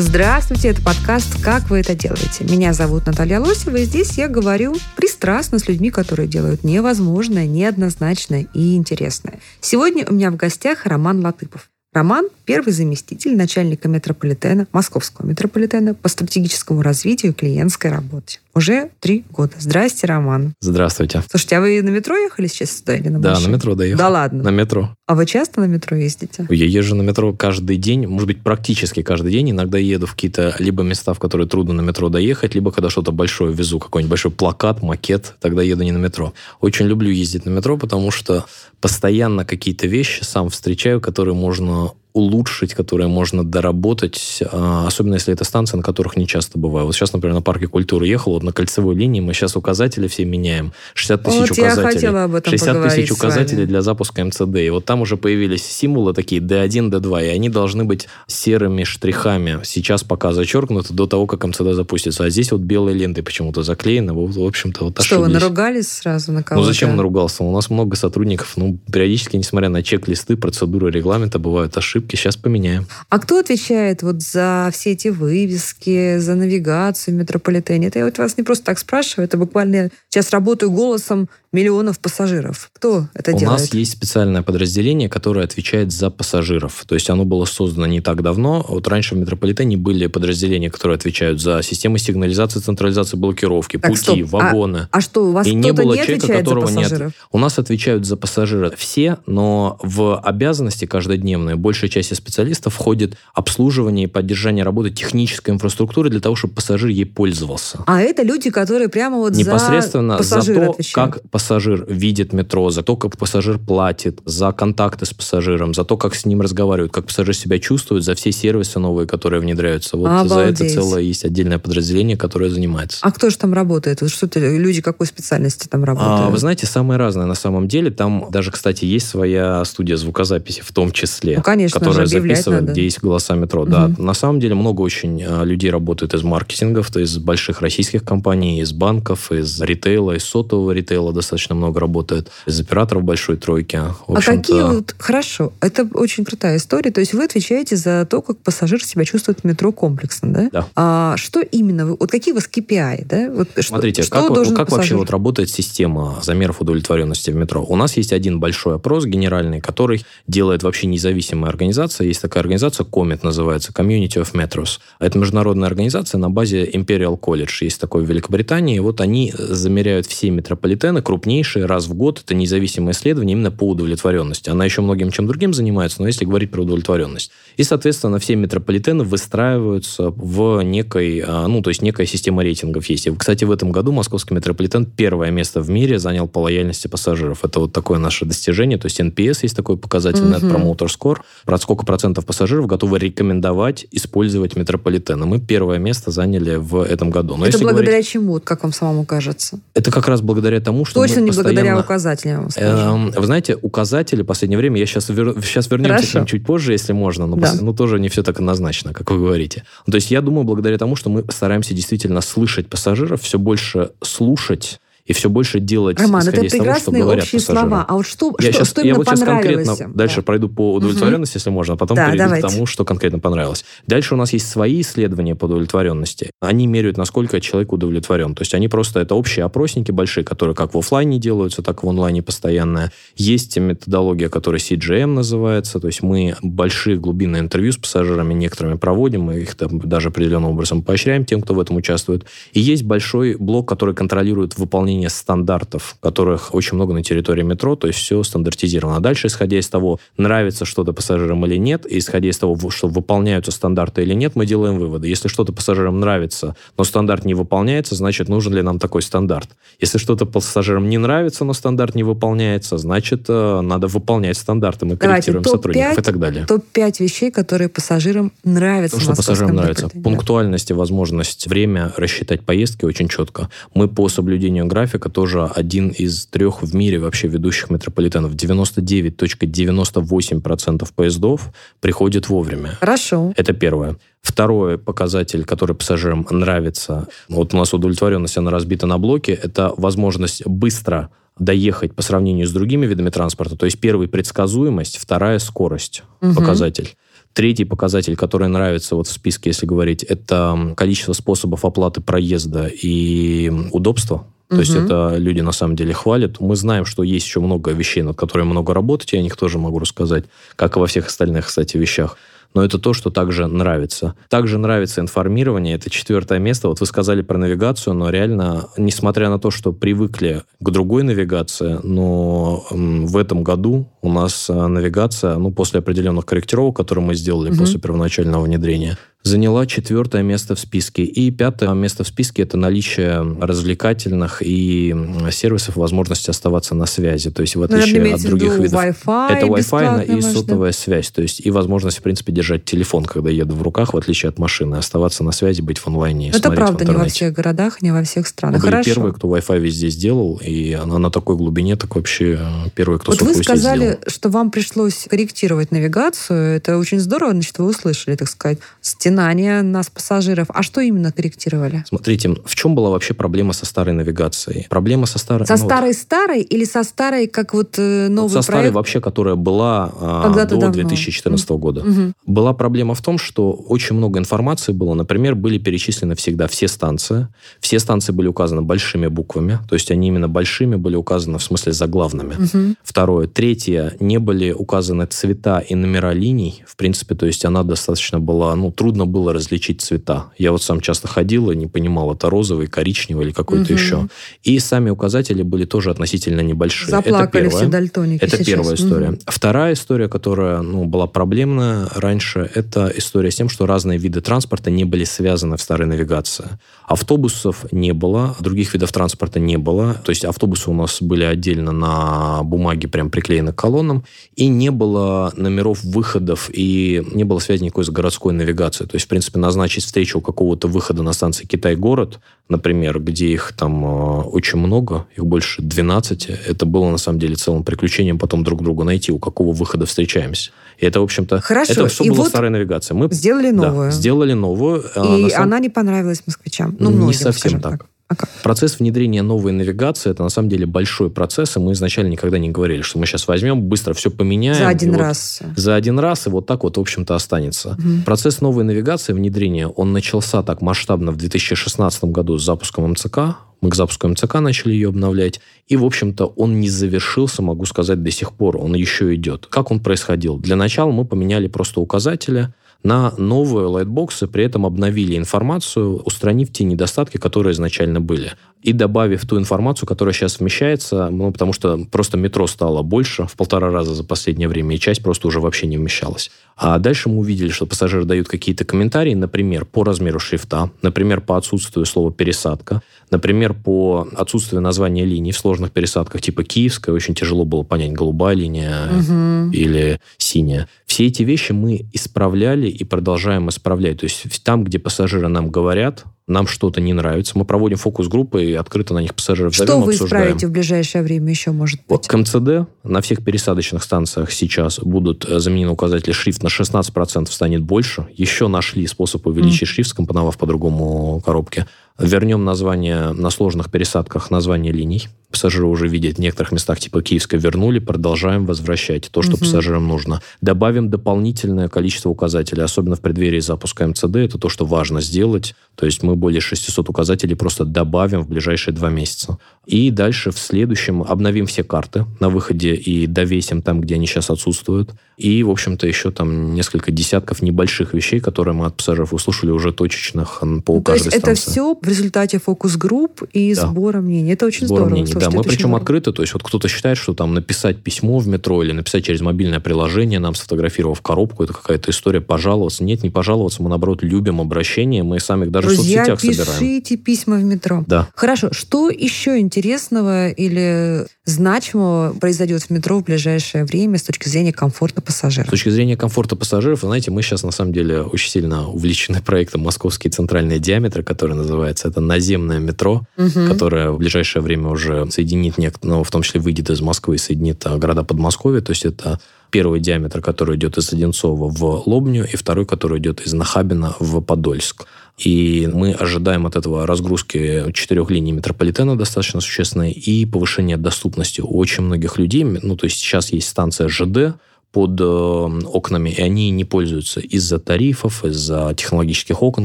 Здравствуйте, это подкаст «Как вы это делаете?». Меня зовут Наталья Лосева, и здесь я говорю пристрастно с людьми, которые делают невозможное, неоднозначное и интересное. Сегодня у меня в гостях Роман Латыпов. Роман – первый заместитель начальника метрополитена, московского метрополитена по стратегическому развитию клиентской работе. Уже три года. Здрасте, Роман. Здравствуйте. Слушайте, а вы на метро ехали сейчас сюда или на Да, машине? на метро доехал. Да ладно? На метро. А вы часто на метро ездите? Я езжу на метро каждый день, может быть, практически каждый день. Иногда еду в какие-то либо места, в которые трудно на метро доехать, либо когда что-то большое везу, какой-нибудь большой плакат, макет, тогда еду не на метро. Очень люблю ездить на метро, потому что постоянно какие-то вещи сам встречаю, которые можно улучшить, которые можно доработать, а, особенно если это станции, на которых не часто бываю. Вот сейчас, например, на парке культуры ехал, вот на кольцевой линии мы сейчас указатели все меняем. 60 тысяч Вот я указателей. хотела об этом 60 поговорить тысяч указателей для запуска МЦД. И вот там уже появились символы такие D1, D2, и они должны быть серыми штрихами. Сейчас пока зачеркнуты до того, как МЦД запустится. А здесь вот белой лентой почему-то заклеено. В общем-то, вот Что, вы наругались сразу на кого-то? Ну зачем наругался? У нас много сотрудников. Ну, периодически, несмотря на чек-листы, процедуры, регламента, бывают ошибки. Сейчас поменяем. А кто отвечает вот за все эти вывески, за навигацию в метрополитене? Это я вот вас не просто так спрашиваю, это буквально сейчас работаю голосом миллионов пассажиров. Кто это У делает? нас есть специальное подразделение, которое отвечает за пассажиров. То есть оно было создано не так давно. Вот раньше в метрополитене были подразделения, которые отвечают за системы сигнализации, централизации, блокировки, Так, пути, стоп. А- вагоны. А что, у вас И не было не человека, которого нет. пассажиров? У нас отвечают за пассажира все, но в обязанности каждодневные большая часть специалистов входит обслуживание и поддержание работы технической инфраструктуры для того, чтобы пассажир ей пользовался. А это люди, которые прямо вот Непосредственно за за то, отвечают. как пассажир видит метро, за то, как пассажир платит, за контакты с пассажиром, за то, как с ним разговаривают, как пассажир себя чувствует, за все сервисы новые, которые внедряются. Вот за это Обалдеть. целое есть отдельное подразделение, которое занимается. А кто же там работает? Вот что люди какой специальности там А, работают? вы знаете, самое разное на самом деле. Там даже, кстати, есть своя студия звукозаписи в том числе, Ну, конечно которая записывает, надо. где есть голоса метро. Да, на самом деле много очень а, людей работает из маркетингов, то есть из больших российских компаний, из банков, из ритейла, из сотового ритейла достаточно много работает, из операторов большой тройки. А какие вот... Хорошо, это очень крутая история. То есть вы отвечаете за то, как пассажир себя чувствует в метро комплексно, да? Да. А что именно? вы- Вот какие у вас KPI, да? Вот что- Смотрите, что как, должен как вообще вот работает система замеров удовлетворенности в метро? У нас есть один большой опрос генеральный, который делает вообще независимая организация. Есть такая организация, COMET называется, Community of Metros. Это международная организация на базе Imperial College. Есть такой в Великобритании. И вот они замеряют все метрополитены, крупнейшие, раз в год. Это независимое исследование именно по удовлетворенности. Она еще многим чем другим занимается, но если говорить про удовлетворенность. И, соответственно, все метрополитены выстраиваются в некой, а, ну, то есть некая система рейтингов есть. И, кстати, в этом году московский метрополитен первое место в мире занял по лояльности пассажиров. Это вот такое наше достижение. То есть NPS есть такой показатель, Net Мгм. Promoter Score. Про сколько процентов пассажиров готовы рекомендовать использовать метрополитен. И мы первое место заняли в этом году. Но Это благодаря говорить- чему, как вам самому кажется? это как раз благодаря тому, что Точно не благодаря постоянно- указателям, я вам скажу. Эм, Вы знаете, указатели в последнее время, я сейчас, сейчас вернемся Хорошо. к ним чуть позже, если можно, но, Да. ну, тоже не все так однозначно, как вы говорите. То есть я думаю, благодаря тому, что мы стараемся действительно слышать пассажиров, все больше слушать и все больше делать, Роман, это исходя из того, что говорят общие пассажиры. слова. А вот что, Я, что, сейчас, что я вот сейчас конкретно им? дальше Да. пройду по удовлетворенности, если можно, а потом Да, перейду давайте. к тому, что конкретно понравилось. Дальше у нас есть свои исследования по удовлетворенности. Они меряют, насколько человек удовлетворен. То есть они просто, это общие опросники большие, которые как в офлайне делаются, так и в онлайне постоянная. Есть методология, которая CGM называется, то есть мы большие глубинные интервью с пассажирами некоторыми проводим, мы их там даже определенным образом поощряем тем, кто в этом участвует. И есть большой блок, который контролирует выполнение стандартов, которых очень много на территории метро, то есть все стандартизировано. А дальше, исходя из того, нравится что-то пассажирам или нет, и исходя из того, что выполняются стандарты или нет, мы делаем выводы. Если что-то пассажирам нравится, но стандарт не выполняется, значит, нужен ли нам такой стандарт. Если что-то пассажирам не нравится, но стандарт не выполняется, значит, э, надо выполнять стандарты. Мы Давайте, корректируем сотрудников топ-5 и так далее. Топ-5 вещей, которые пассажирам нравятся То, что пассажирам нравится. Пунктуальность и возможность время рассчитать поездки очень четко. Мы по соблюдению графика трафика тоже один из трех в мире вообще ведущих метрополитенов. 99.98% поездов приходит вовремя. Хорошо. Это первое. Второй показатель, который пассажирам нравится, вот у нас удовлетворенность, она разбита на блоки, это возможность быстро доехать по сравнению с другими видами транспорта. То есть первый предсказуемость, вторая скорость угу. показатель. Третий показатель, который нравится вот в списке, если говорить, это количество способов оплаты проезда и удобства. То угу. есть это люди на самом деле хвалят. Мы знаем, что есть еще много вещей, над которыми много работать, я о них тоже могу рассказать, как и во всех остальных, кстати, вещах но это то, что также нравится. Также нравится информирование, это четвертое место. Вот вы сказали про навигацию, но реально, несмотря на то, что привыкли к другой навигации, но в этом году у нас э, навигация, ну, после определенных корректировок, которые мы сделали угу. после первоначального внедрения, заняла четвертое место в списке. И пятое место в списке – это наличие развлекательных и сервисов, возможности оставаться на связи. То есть в отличие Наверное, от других видов. Wi-Fi это Wi-Fi и сотовая связь. То есть и возможность, в принципе, держать телефон, когда еду в руках, в отличие от машины, оставаться на связи, быть в онлайне. Это правда не во всех городах, не во всех странах. Мы были первые, кто Wi-Fi везде сделал, и она на такой глубине, так вообще э, первые, кто Вот вы сказали, сделал. что вам пришлось корректировать навигацию. Это очень здорово, значит, вы услышали, так сказать, стенание нас, пассажиров. А что именно корректировали? Смотрите, в чем была вообще проблема со старой навигацией? Проблема со старой... Со ну, старой-старой или со старой, как вот э, новый вот Со старой вообще, которая была а, до давно. 2014 mm. года. Угу. Была проблема в том, что очень много информации было. Например, были перечислены всегда все станции. Все станции были указаны большими буквами. То есть они именно большими были указаны в смысле заглавными. Угу. Второе. Третье. Не были указаны цвета и номера линий. В принципе, то есть она достаточно была... Ну, трудно было различить цвета. Я вот сам часто ходил и не понимал, это розовый, коричневый или какой-то угу. еще. И сами указатели были тоже относительно небольшие. Заплакали это первое. все дальтоники Это сейчас. первая история. Угу. Вторая история, которая ну, была проблемная раньше, это история с тем, что разные виды транспорта не были связаны в старой навигации. Автобусов не было, других видов транспорта не было. То есть автобусы у нас были отдельно на бумаге прям приклеены к колоннам, и не было номеров выходов, и не было связи никакой с городской навигацией. То есть, в принципе, назначить встречу какого-то выхода на станции Китай-город, например, где их там э, очень много, их больше 12, это было на самом деле целым приключением потом друг друга найти, у какого выхода встречаемся. И это, в общем-то, Хорошо. это все и было вот старая навигация. Мы сделали новую. Да, сделали новую. И самом... она не понравилась москвичам. Ну, многим, не совсем так. так. А Процесс внедрения новой навигации это на самом деле большой процесс, и мы изначально никогда не говорили, что мы сейчас возьмем, быстро все поменяем. За один вот, раз. За один раз, и вот так вот, в общем-то, останется. Угу. Процесс новой навигации, внедрения, он начался так масштабно в 2016 году с запуском МЦК. Мы к запуску МЦК начали ее обновлять. И, в общем-то, он не завершился, могу сказать, до сих пор. Он еще идет. Как он происходил? Для начала мы поменяли просто указатели на новые лайтбоксы, при этом обновили информацию, устранив те недостатки, которые изначально были и добавив ту информацию, которая сейчас вмещается, ну, потому что просто метро стало больше в полтора раза за последнее время, и часть просто уже вообще не вмещалась. А дальше мы увидели, что пассажиры дают какие-то комментарии, например, по размеру шрифта, например, по отсутствию слова «пересадка», например, по отсутствию названия линий в сложных пересадках, типа «Киевская», очень тяжело было понять, голубая линия угу. или синяя. Все эти вещи мы исправляли и продолжаем исправлять. То есть там, где пассажиры нам говорят, нам что-то не нравится. Мы проводим фокус-группы и открыто на них пассажиров Что зовем, вы обсуждаем. исправите в ближайшее время еще, может быть? К МЦД на всех пересадочных станциях сейчас будут э, заменены указатели шрифт на 16% станет больше. Еще нашли способ увеличить mm. шрифт, скомпоновав по-другому коробке. Вернем название на сложных пересадках, название линий. Пассажиры уже видят в некоторых местах, типа Киевской, вернули, продолжаем возвращать то, что угу. пассажирам нужно. Добавим дополнительное количество указателей, особенно в преддверии запуска МЦД. Это то, что важно сделать. То есть мы более 600 указателей просто добавим в ближайшие два месяца. И дальше в следующем обновим все карты на выходе и довесим там, где они сейчас отсутствуют. И, в общем-то, еще там несколько десятков небольших вещей, которые мы от пассажиров услышали уже точечных по ну, каждой То есть станции. это все в результате фокус-групп и да. сбора мнений. Это очень Сбор здорово. Мнений, Да, мы причем здорово. открыты, то есть вот кто-то считает, что там написать письмо в метро или написать через мобильное приложение, нам сфотографировав коробку, это какая-то история пожаловаться. Нет, не пожаловаться, мы наоборот любим обращения, мы сами их даже Друзья, в соцсетях собираем. пишите письма в метро. Да. Хорошо, что еще интересного или значимого произойдет в метро в ближайшее время с точки зрения комфорта пассажира? С точки зрения комфорта пассажиров, вы знаете, мы сейчас на самом деле очень сильно увлечены проектом «Московские центральные диаметры», который называется. Это наземное метро, Мгм. которое в ближайшее время уже соединит, нек- ну, в том числе выйдет из Москвы и соединит а, города Подмосковья. То есть это первый диаметр, который идет из Одинцова в Лобню, и второй, который идет из Нахабина в Подольск. И мы ожидаем от этого разгрузки четырех линий метрополитена достаточно существенной и повышения доступности у очень многих людей. Ну, то есть сейчас есть станция ЖД, под э, окнами, и они не пользуются из-за тарифов, из-за технологических окон,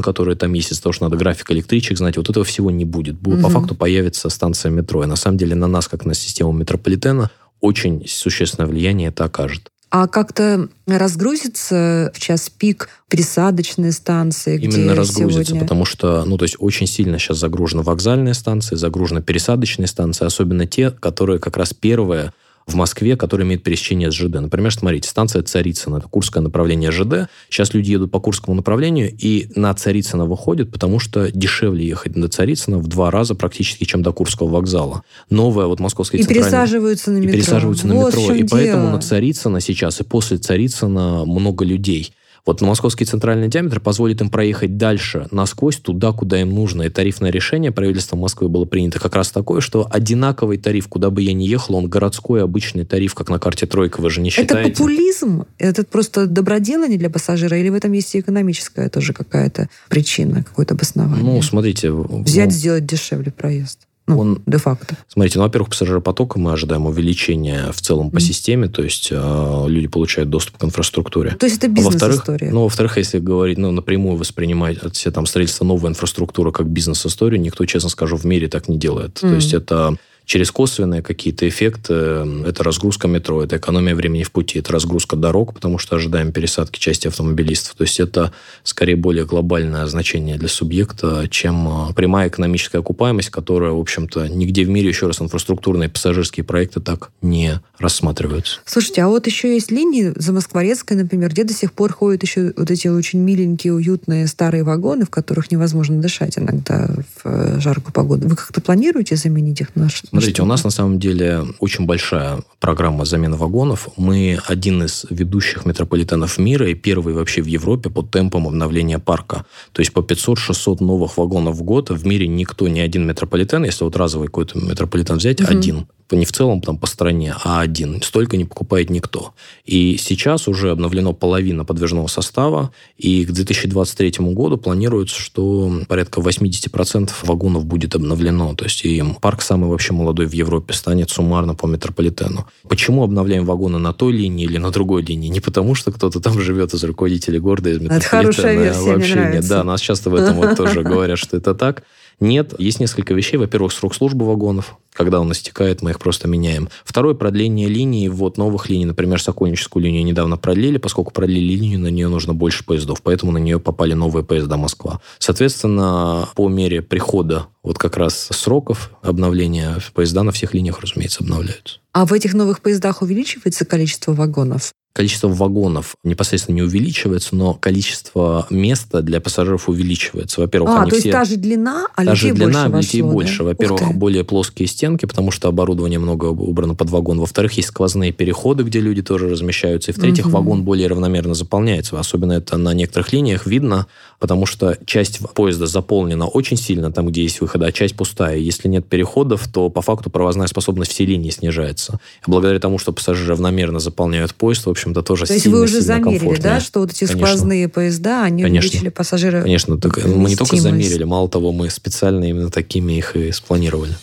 которые там есть, из-за того, что надо график электричек знать. Вот этого всего не будет. Будет По факту появится станция метро. И на самом деле на нас, как на систему метрополитена, очень существенное влияние это окажет. А как-то разгрузится в час пик пересадочные станции, Именно разгрузится, сегодня... потому что, ну, то есть очень сильно сейчас загружены вокзальные станции, загружены пересадочные станции, особенно те, которые как раз первые в Москве, которые имеют пересечение с ЖД. Например, смотрите, станция Царицына, это Курское направление ЖД. Сейчас люди едут по Курскому направлению и на Царицына выходят, потому что дешевле ехать до Царицына в два раза практически, чем до Курского вокзала. Новая вот московская И центральная... пересаживаются на И метро. пересаживаются на Вот в метро. И поэтому дело. на Царицына сейчас и после Царицына много людей. Вот московский центральный диаметр позволит им проехать дальше, насквозь, туда, куда им нужно. И тарифное решение правительства Москвы было принято как раз такое, что одинаковый тариф, куда бы я ни ехал, он городской обычный тариф, как на карте тройка, вы же не Это считаете? популизм? Это просто доброделание для пассажира? Или в этом есть и экономическая тоже какая-то причина, какое-то обоснование? Ну, смотрите... Взять, ну, сделать дешевле проезд. Ну, Он- де-факто. Смотрите, ну, во-первых, пассажиропотока мы ожидаем увеличения в целом по Мгм. системе, то есть э, люди получают доступ к инфраструктуре. То есть это А бизнес-история. ну, во-вторых, если говорить, ну, напрямую воспринимать все там строительство новой инфраструктуры как бизнес-историю, никто, честно скажу, в мире так не делает. То Мгм. есть это через косвенные какие-то эффекты, э, это разгрузка метро, это экономия времени в пути, это разгрузка дорог, потому что ожидаем пересадки части автомобилистов. То есть это скорее более глобальное значение для субъекта, чем э, прямая экономическая окупаемость, которая, в общем-то, нигде в мире, еще раз, инфраструктурные пассажирские проекты так не рассматриваются. Слушайте, а вот еще есть линии, Замоскворецкая, например, где до сих пор ходят еще вот эти очень миленькие, уютные старые вагоны, в которых невозможно дышать иногда в э, жаркую погоду. Вы как-то планируете заменить их на Смотрите, у нас на самом деле очень большая программа замены вагонов. Мы один из ведущих метрополитенов мира и первый вообще в Европе по темпам обновления парка. То есть по 500-600 новых вагонов в год в мире никто, ни один метрополитен, если вот разовый какой-то метрополитен взять, Мгм. один. Не в целом там по стране, а один. Столько не покупает никто. И сейчас уже обновлено половина подвижного состава, и к 2023 году планируется, что порядка 80% вагонов будет обновлено. То есть и парк самый вообще молодой в Европе станет суммарно по метрополитену. Почему обновляем вагоны на той линии или на другой линии? Не потому, что кто-то там живет из руководителей города, из метрополитена. хорошая версия, мне вообще нет. Да, нас часто в этом вот тоже говорят, что это так. Нет, есть несколько вещей. Во-первых, срок службы вагонов. Когда он истекает, мы их просто меняем. Второе, продление линии, ввод новых линий. Например, Сокольническую линию недавно продлили. Поскольку продлили линию, на нее нужно больше поездов. Поэтому на нее попали новые поезда Москва. Соответственно, по мере прихода вот как раз сроков обновления поезда на всех линиях, разумеется, обновляются. А в этих новых поездах увеличивается количество вагонов? Количество вагонов непосредственно не увеличивается, но количество места для пассажиров увеличивается. Во-первых, а, они то все... есть та же длина, а Та же длина, больше людей вошло, да? больше. Ух Во-первых, более плоские стенки, потому что оборудование много убрано под вагон. Во-вторых, есть сквозные переходы, где люди тоже размещаются. И в-третьих, Мгм. вагон более равномерно заполняется. Особенно это на некоторых линиях видно, потому что часть поезда заполнена очень сильно, там, где есть выходы, а часть пустая. Если нет переходов, то по факту провозная способность всей линии снижается. Благодаря тому, что пассажиры равномерно заполняют поезд, в общем-то, тоже То есть сильно, вы уже замерили, да, что вот эти Конечно. сквозные поезда, они Конечно. увеличили пассажиры Конечно, так мы не только замерили, мало того, мы специально именно такими их и спланировали.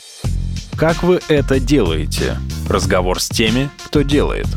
Как вы это делаете? Разговор с теми, кто делает.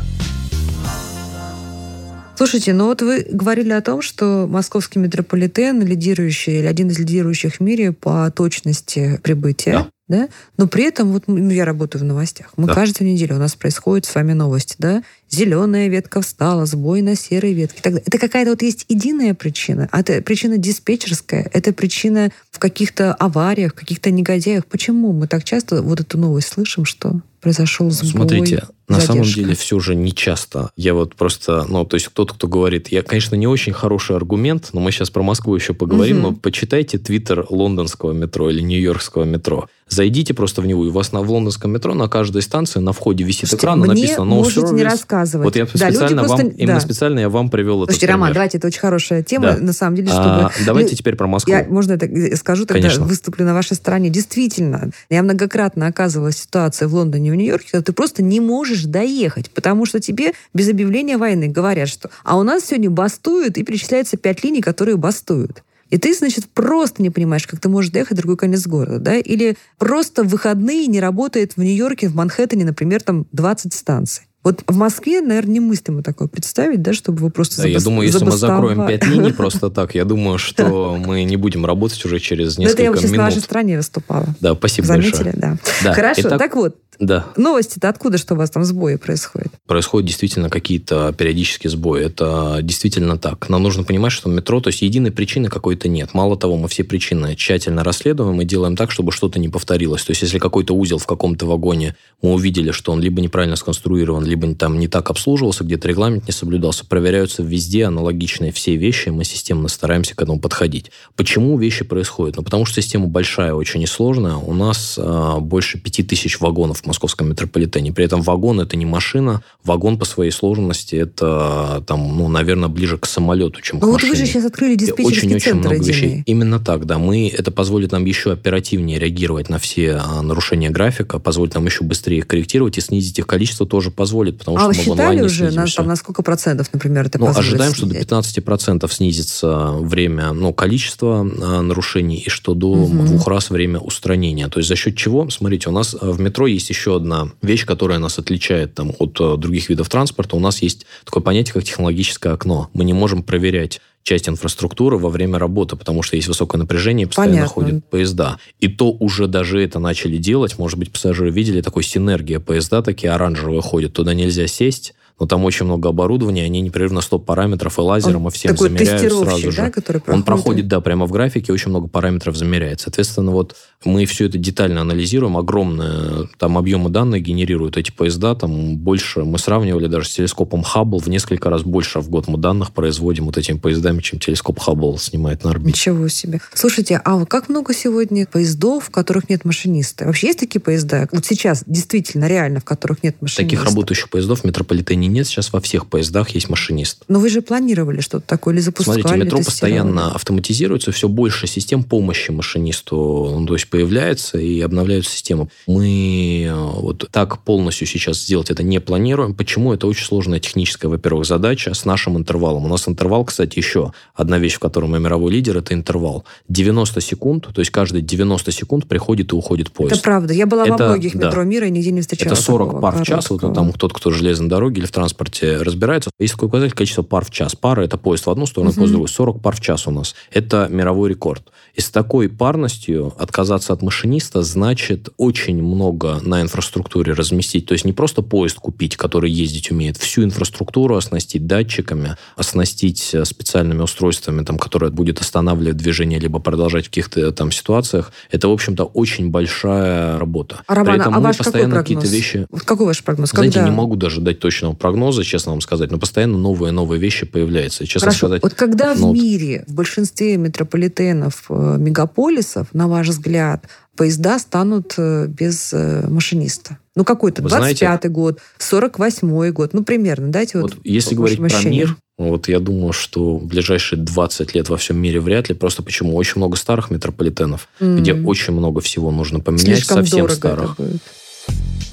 Слушайте, ну вот вы говорили о том, что московский метрополитен лидирующий или один из лидирующих в мире по точности прибытия. Да. Да, но при этом вот я работаю в новостях. Мы Да. каждую неделю у нас происходят с вами новости, да, зеленая ветка встала, сбой на серой ветке. так. Это какая-то вот есть единая причина, а это причина диспетчерская, это причина в каких-то авариях, каких-то негодяях. Почему мы так часто вот эту новость слышим, что произошел сбой, Смотрите, на самом деле все же не часто. Я вот просто, ну, то есть кто-то, кто говорит, я, конечно, не очень хороший аргумент, но мы сейчас про Москву еще поговорим, Мгм. но почитайте твиттер лондонского метро или нью-йоркского метро. Зайдите просто в него, и у вас на, в лондонском метро на каждой станции на входе висит Слушайте, экран, мне написано «No можете не service». рассказывать. Вот я Да, специально просто- вам, именно да. специально я вам привел этот Слушайте, Роман, давайте, это очень хорошая тема, Да. на самом деле, чтобы... А, давайте Ну, теперь про Москву. Я, можно это скажу, тогда Конечно. выступлю на вашей стороне. Действительно, я многократно оказывалась в ситуации в Лондоне и в Нью-Йорке, когда ты просто не можешь доехать, потому что тебе без объявления войны говорят, что а у нас сегодня бастуют, и перечисляются пять линий, которые бастуют. И ты, значит, просто не понимаешь, как ты можешь доехать в другой конец города, да? Или просто в выходные не работает в Нью-Йорке, в Манхэттене, например, там 20 станций. Вот в Москве, наверное, немыслимо такое представить, да, чтобы вы просто Да, я думаю, если мы закроем пять линий просто так, я думаю, что мы не будем работать уже через Ну, это я несколько сейчас на вашей минут. стране выступала. Да, спасибо Заметили, большое. да. Да, Хорошо, так вот, Да, новости-то откуда, что у вас там сбои происходят? происходят действительно какие-то периодические сбои. Это действительно так. Но нужно понимать, что метро, то есть единой причины какой-то нет. Мало того, мы все причины тщательно расследуем и делаем так, чтобы что-то не повторилось. То есть если какой-то узел в каком-то вагоне мы увидели, что он либо неправильно сконструирован, либо там не так обслуживался, где-то регламент не соблюдался, проверяются везде аналогичные все вещи, мы системно стараемся к этому подходить. Почему вещи происходят? Ну, потому что система большая, очень и сложная. У нас а, больше пяти тысяч вагонов в московском метрополитене. При этом вагон это не машина. Вагон по своей сложности это, там, ну, наверное, ближе к самолету, чем к Ну вот вы машине. же сейчас открыли диспетчерский Очень-очень центр много вещей. единый. Именно так, да. Мы, это позволит нам еще оперативнее реагировать на все а, нарушения графика, позволит нам еще быстрее их корректировать и снизить их количество тоже позволит, потому А что вы мы считали уже, на, там, на сколько процентов, например, это Ну, ожидаем, что до снизить? 15% снизится время, ну, количество а, нарушений, и что до Мгм. двух раз время устранения. То есть за счет чего? Смотрите, у нас а, в метро есть еще одна вещь, которая нас отличает там, от а, других видов транспорта. У нас есть такое понятие, как технологическое окно. Мы не можем проверять часть инфраструктуры во время работы, потому что есть высокое напряжение, постоянно Понятно. ходят поезда. И то уже даже это начали делать. Может быть, пассажиры видели такой синергия. Поезда такие оранжевые ходят, туда нельзя сесть, но там очень много оборудования, они непрерывно 100 параметров и лазером, Он и всем такой замеряют сразу же. да, который Он проходит, да, прямо в графике, очень много параметров замеряет. Соответственно, вот мы все это детально анализируем, огромные там объемы данных генерируют эти поезда, там больше, мы сравнивали даже с телескопом Хаббл, в несколько раз больше в год мы данных производим вот этими поездами, чем телескоп Хаббл снимает на орбите. Ничего себе. Слушайте, а вот как много сегодня поездов, в которых нет машиниста? Вообще есть такие поезда? Вот сейчас действительно, реально, в которых нет машиниста? Таких работающих поездов в метрополитене нет, сейчас во всех поездах есть машинист. Но вы же планировали что-то такое или запускали? Смотрите, метро постоянно автоматизируется, все больше систем помощи машинисту, ну, то есть появляется и обновляются системы. Мы э, вот так полностью сейчас сделать это не планируем. Почему? Это очень сложная техническая, во-первых, задача с нашим интервалом. У нас интервал, кстати, еще одна вещь, в которой мы мировой лидер, это интервал. 90 секунд, то есть каждые 90 секунд приходит и уходит поезд. Это правда. Я была Это- во многих да. метро мира и нигде не встречала Это 40 такого пар в час. Вот там тот, кто железной дороге или в транспорте разбирается. Есть такой указатель количество пар в час. Пара – это поезд в одну сторону, Мгм. поезд в другую. 40 пар в час у нас. Это мировой рекорд. И с такой парностью отказаться от машиниста значит очень много на инфраструктуре разместить. То есть не просто поезд купить, который ездить умеет, всю инфраструктуру оснастить датчиками, оснастить э, специальными устройствами, там, которые будет останавливать движение, либо продолжать в каких-то там ситуациях. Это, в общем-то, очень большая работа. А, Роман, При этом а мы постоянно какие-то вещи какой ваш прогноз? знаете, Когда? не могу даже дать точного прогноза, честно вам сказать, но постоянно новые новые вещи появляются. И, Честно Хорошо. сказать, Вот когда ну в мире, в большинстве метрополитенов, э, мегаполисов, на ваш взгляд, поезда станут э, без э, машиниста? Ну, какой-то Вы знаете- 25-й год, 48-й год, ну, примерно, дайте вот, вот если говорить про ощущение. мир, вот я думаю, что в ближайшие 20 лет во всем мире вряд ли. Просто почему? Очень много старых метрополитенов, М, где очень много всего нужно поменять, слишком совсем старых. это будет.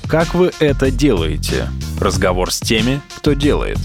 Как вы это делаете? Разговор с теми, кто делает.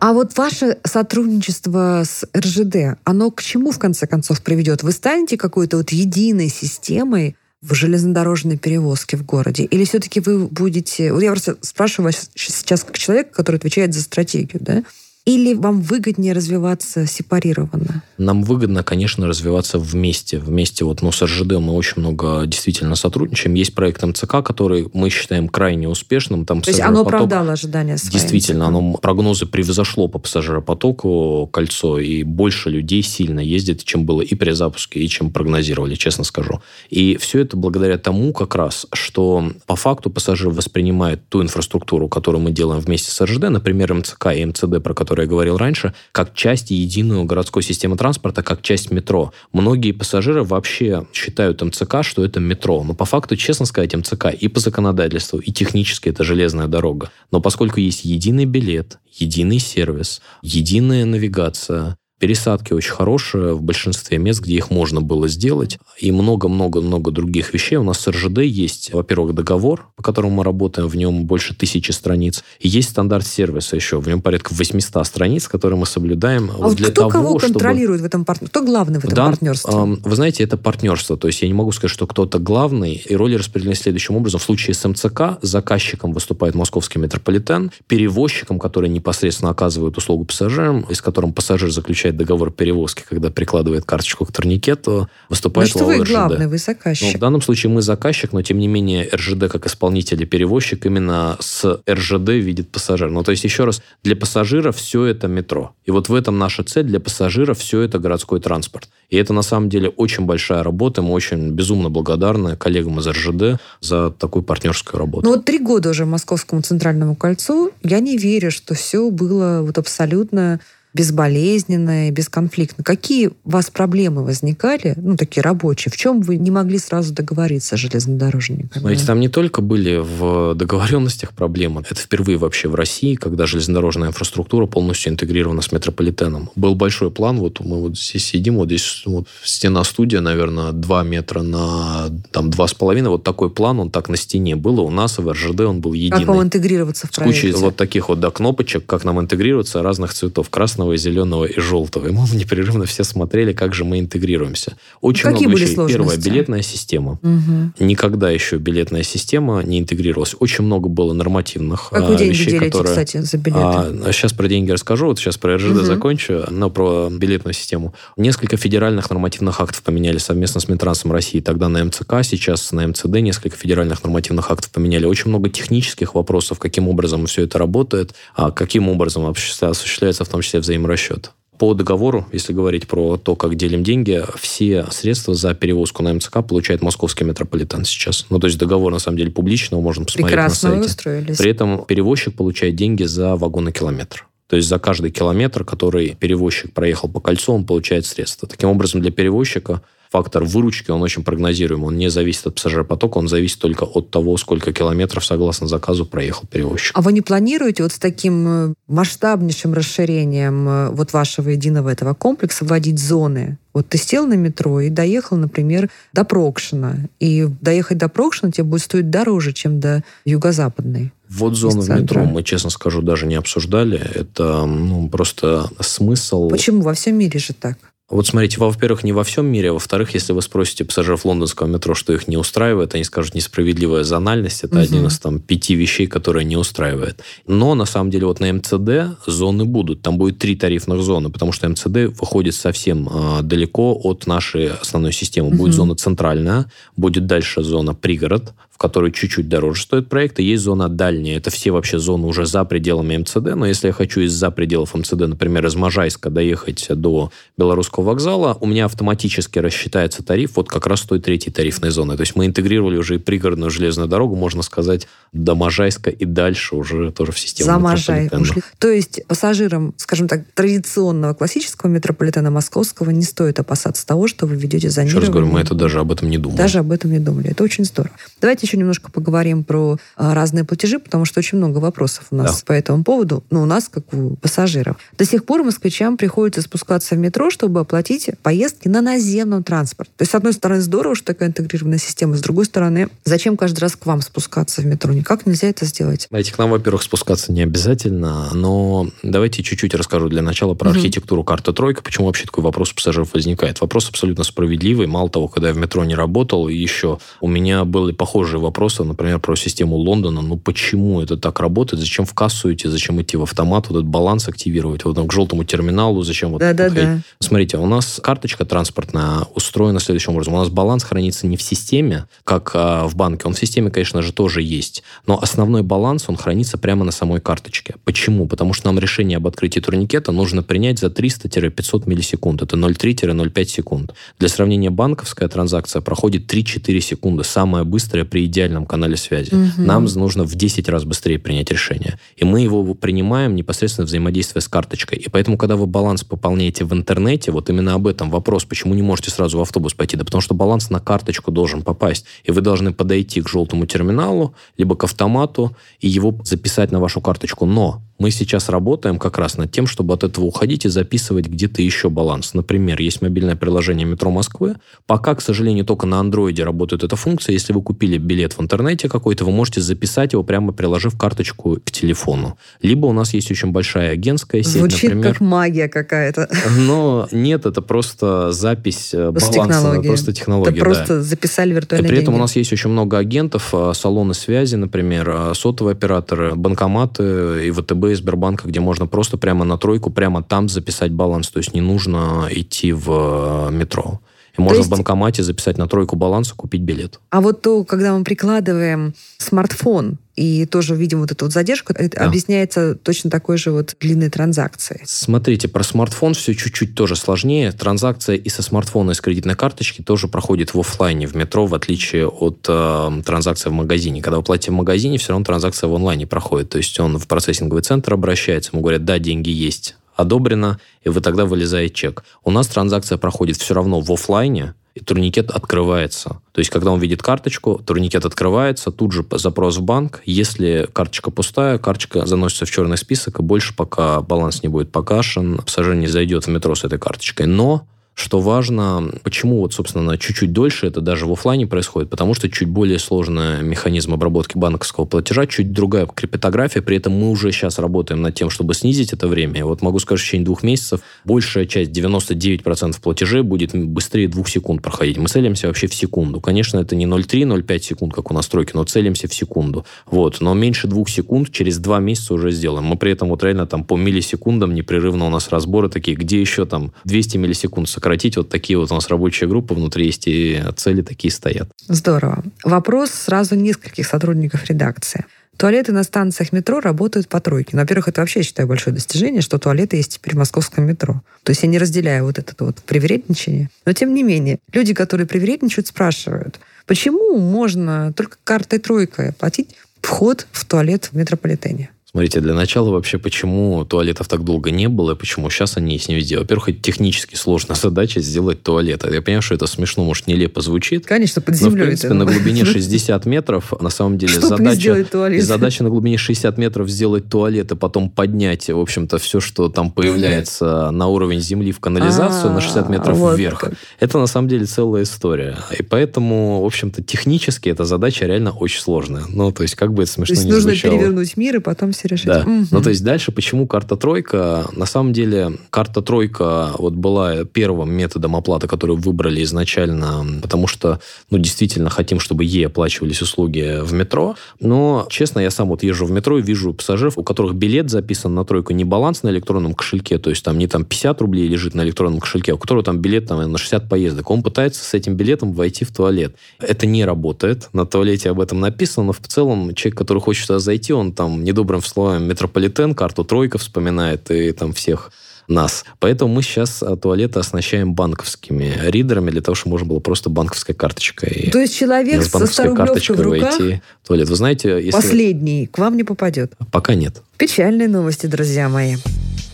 А вот ваше сотрудничество с РЖД, оно к чему в конце концов приведет? Вы станете какой-то вот единой системой в железнодорожной перевозке в городе? Или все-таки вы будете... Вот я просто спрашиваю сейчас как человек, который отвечает за стратегию, да? Или вам выгоднее развиваться сепарированно? Нам выгодно, конечно, развиваться вместе. Вместе вот, ну, с РЖД мы очень много действительно сотрудничаем. Есть проект МЦК, который мы считаем крайне успешным. Там То есть оно оправдало ожидания свои? Действительно, оно, прогнозы превзошло по пассажиропотоку кольцо, и больше людей сильно ездит, чем было и при запуске, и чем прогнозировали, честно скажу. И все это благодаря тому как раз, что по факту пассажир воспринимает ту инфраструктуру, которую мы делаем вместе с РЖД, например, МЦК и МЦД, про которые я говорил раньше, как часть единую городской системы транспорта, как часть метро. Многие пассажиры вообще считают МЦК, что это метро. Но по факту, честно сказать, МЦК и по законодательству, и технически это железная дорога. Но поскольку есть единый билет, единый сервис, единая навигация, Пересадки очень хорошие в большинстве мест, где их можно было сделать. И много-много-много других вещей. У нас с РЖД есть, во-первых, договор, по которому мы работаем, в нем больше тысячи страниц. И есть стандарт сервиса еще, в нем порядка 800 страниц, которые мы соблюдаем. А вот для кто того, кого чтобы... контролирует в этом партнерстве? Кто главный в этом да, партнерстве? Вы знаете, это партнерство. То есть я не могу сказать, что кто-то главный. И роли распределены следующим образом. В случае с МЦК заказчиком выступает московский метрополитен, перевозчиком, который непосредственно оказывает услугу пассажирам, и с которым пассажир заключает заключает договор перевозки, когда прикладывает карточку к турникету, выступает ну, что вы РЖД. главный, вы заказчик. Ну, в данном случае мы заказчик, но тем не менее РЖД как исполнитель и перевозчик именно с РЖД видит пассажир. Ну, то есть, еще раз, для пассажира все это метро. И вот в этом наша цель, для пассажира все это городской транспорт. И это на самом деле очень большая работа. Мы очень безумно благодарны коллегам из РЖД за такую партнерскую работу. Ну вот три года уже Московскому центральному кольцу. Я не верю, что все было вот абсолютно безболезненно и бесконфликтно. Какие у вас проблемы возникали, ну, такие рабочие? В чем вы не могли сразу договориться с железнодорожниками? Смотрите, там не только были в договоренностях проблемы. Это впервые вообще в России, когда железнодорожная инфраструктура полностью интегрирована с метрополитеном. Был большой план, вот мы вот здесь сидим, вот здесь вот стена-студия, наверное, 2 метра на там 2,5. Вот такой план, он так на стене был. У нас в РЖД он был единый. Как вам интегрироваться в проекте? С кучей вот таких вот, да, кнопочек, как нам интегрироваться разных цветов. Красный красного, зеленого и желтого. И мы непрерывно все смотрели, как же мы интегрируемся. Очень Какие много были вещей. Сложности? Первое, билетная система. Угу. Никогда еще билетная система не интегрировалась. Очень много было нормативных как вы а, деньги вещей, делите, которые... кстати, за билеты? А, сейчас про деньги расскажу, вот сейчас про РЖД угу. закончу, но про билетную систему. Несколько федеральных нормативных актов поменяли совместно с Минтрансом России. Тогда на МЦК, сейчас на МЦД несколько федеральных нормативных актов поменяли. Очень много технических вопросов, каким образом все это работает, а каким образом осуществляется в том числе взаиморасчет. По договору, если говорить про то, как делим деньги, все средства за перевозку на МЦК получает московский метрополитен сейчас. Ну, то есть договор, на самом деле, публичный, можно посмотреть Прекрасно на сайте. устроились. При этом перевозчик получает деньги за вагон-километр. То есть за каждый километр, который перевозчик проехал по кольцу, он получает средства. Таким образом, для перевозчика фактор выручки, он очень прогнозируем. Он не зависит от пассажиропотока, он зависит только от того, сколько километров, согласно заказу, проехал перевозчик. А вы не планируете вот с таким э, масштабнейшим расширением э, вот вашего единого этого комплекса вводить зоны? Вот ты сел на метро и доехал, например, до Прокшина. И доехать до Прокшина тебе будет стоить дороже, чем до юго-западной. Вот зону в метро мы, честно скажу, даже не обсуждали. Это ну, просто смысл... Почему? Во всем мире же так. Вот смотрите, во-первых, не во всем мире, а во-вторых, если вы спросите пассажиров лондонского метро, что их не устраивает, они скажут несправедливая зональность. Это угу. один из там пяти вещей, которые не устраивает. Но на самом деле вот на МЦД зоны будут. Там будет три тарифных зоны, потому что МЦД выходит совсем э, далеко от нашей основной системы. Угу. Будет зона центральная, будет дальше зона пригород, которой чуть-чуть дороже стоит проект, и есть зона дальняя. Это все вообще зоны уже за пределами МЦД, но если я хочу из-за пределов МЦД, например, из Можайска доехать до Белорусского вокзала, у меня автоматически рассчитается тариф вот как раз той третьей тарифной зоны. То есть мы интегрировали уже и пригородную железную дорогу, можно сказать, до Можайска и дальше уже тоже в систему За Можай ушли. То есть пассажирам, скажем так, традиционного классического метрополитена московского не стоит опасаться того, что вы ведете зонирование. Еще раз говорю, мы это даже об этом не думали. Даже об этом не думали. Это очень здорово. Давайте еще немножко поговорим про а, разные платежи, потому что очень много вопросов у нас да. по этому поводу. Ну, у нас, как у пассажиров. До сих пор москвичам приходится спускаться в метро, чтобы оплатить поездки на наземном транспорте. То есть, с одной стороны, здорово, что такая интегрированная система, с другой стороны, зачем каждый раз к вам спускаться в метро? Никак нельзя это сделать. Знаете, к нам, во-первых, спускаться не обязательно, но давайте чуть-чуть расскажу для начала про угу. архитектуру карты «Тройка», почему вообще такой вопрос у пассажиров возникает. Вопрос абсолютно справедливый. Мало того, когда я в метро не работал, еще у меня были похожие похожие вопросы, например, про систему Лондона. Ну, почему это так работает? Зачем в кассу идти? Зачем идти в автомат? Вот этот баланс активировать? Вот там к желтому терминалу? Зачем вот Да, да, да. Смотрите, у нас карточка транспортная устроена следующим образом. У нас баланс хранится не в системе, как а, в банке. Он в системе, конечно же, тоже есть. Но основной баланс, он хранится прямо на самой карточке. Почему? Потому что нам решение об открытии турникета нужно принять за 300-500 миллисекунд. Это 0,3-0,5 секунд. Для сравнения, банковская транзакция проходит 3-4 секунды. Самая быстрая при идеальном канале связи. Угу. Нам нужно в 10 раз быстрее принять решение. И мы его принимаем непосредственно взаимодействуя с карточкой. И поэтому, когда вы баланс пополняете в интернете, вот именно об этом вопрос, почему не можете сразу в автобус пойти? Да потому что баланс на карточку должен попасть. И вы должны подойти к желтому терминалу, либо к автомату, и его записать на вашу карточку. Но мы сейчас работаем как раз над тем, чтобы от этого уходить и записывать где-то еще баланс. Например, есть мобильное приложение «Метро Москвы». Пока, к сожалению, только на андроиде работает эта функция. Если вы купили билет в интернете какой-то, вы можете записать его прямо приложив карточку к телефону. Либо у нас есть очень большая агентская сеть, Звучит например. как магия какая-то. Но нет, это просто запись э, Просто баланса. технология. Просто технология, Это просто записали виртуальные при этом деньги. у нас есть очень много агентов, э, салоны связи, например, э, сотовые операторы, банкоматы и ВТБ, и Сбербанка, где можно просто прямо на тройку, прямо там записать баланс. То есть не нужно идти в э, метро. И можно есть- в банкомате записать на тройку баланса, купить билет. А вот то, когда мы прикладываем смартфон и тоже видим вот эту вот задержку, это Да. объясняется точно такой же вот длинной транзакцией. Смотрите, про смартфон все чуть-чуть тоже сложнее. Транзакция и со смартфона, и с кредитной карточки тоже проходит в оффлайне, в метро, в отличие от э, транзакции в магазине. Когда вы платите в магазине, все равно транзакция в онлайне проходит. То есть он в процессинговый центр обращается, ему говорят, да, деньги есть, одобрено, и вы тогда вылезает чек. У нас транзакция проходит все равно в оффлайне, и турникет открывается. То есть, когда он видит карточку, турникет открывается, тут же запрос в банк. Если карточка пустая, карточка заносится в черный список, и больше пока баланс не будет погашен, пассажир не зайдет в метро с этой карточкой. Но что важно, почему вот, собственно, чуть-чуть дольше это даже в оффлайне происходит, потому что чуть более сложный механизм обработки банковского платежа, чуть другая криптография, при этом мы уже сейчас работаем над тем, чтобы снизить это время. И вот могу сказать, что в течение двух месяцев большая часть, 99% платежей будет быстрее двух секунд проходить. Мы целимся вообще в секунду. Конечно, это не 0,3-0,5 секунд, как у настройки, но целимся в секунду. Вот. Но меньше двух секунд через два месяца уже сделаем. Мы при этом вот реально там по миллисекундам непрерывно у нас разборы такие, где еще там 200 миллисекунд сократить. Вот такие вот у нас рабочая группа внутри есть, и цели такие стоят. Здорово. Вопрос сразу нескольких сотрудников редакции. Туалеты на станциях метро работают по тройке. Ну, Во-первых, это вообще, я считаю, большое достижение, что туалеты есть теперь в московском метро. То есть я не разделяю вот это вот привередничание. Но тем не менее, люди, которые привередничают, спрашивают, почему можно только картой тройкой оплатить вход в туалет в метрополитене? Смотрите, для начала вообще, почему туалетов так долго не было, и почему сейчас они есть не везде. Во-первых, это технически сложная задача сделать туалет. Я понимаю, что это смешно, может, нелепо звучит. Конечно, под Но, в землей. принципе, на глубине 60 метров, на самом деле, Чтоб не задача... задача на глубине 60 метров сделать туалет, и потом поднять, в общем-то, все, что там появляется на уровень земли в канализацию на 60 метров А, вот вверх. как. Это, на самом деле, целая история. И поэтому, в общем-то, технически эта задача реально очень сложная. Ну, то есть, как бы это То смешно есть не нужно звучало. перевернуть мир и потом все решить. Да. Мгм. Ну, то есть дальше почему карта тройка? На самом деле карта тройка вот была первым методом оплаты, который выбрали изначально, потому что, ну, действительно хотим, чтобы ей оплачивались услуги в метро. Но, честно, я сам вот езжу в метро и вижу пассажиров, у которых билет записан на тройку не баланс на электронном кошельке, то есть там не там 50 рублей лежит на электронном кошельке, а у которого там билет там, на 60 поездок. Он пытается с этим билетом войти в туалет. Это не работает. На туалете об этом написано, но в целом человек, который хочет туда зайти, он там недобрым словом метрополитен, карту тройка вспоминает и там всех нас. Поэтому мы сейчас а, туалеты оснащаем банковскими ридерами для того, чтобы можно было просто банковской карточкой То есть человек с со банковской 100 карточкой в руках, войти в туалет. Вы знаете, если... последний, к вам не попадет. Пока нет. Печальные новости, друзья мои.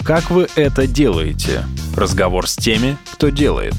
Как вы это делаете? Разговор с теми, кто делает.